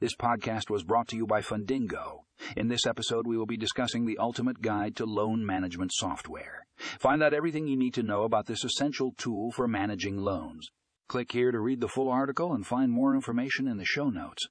This podcast was brought to you by Fundingo. In this episode, we will be discussing the ultimate guide to loan management software. Find out everything you need to know about this essential tool for managing loans. Click here to read the full article and find more information in the show notes.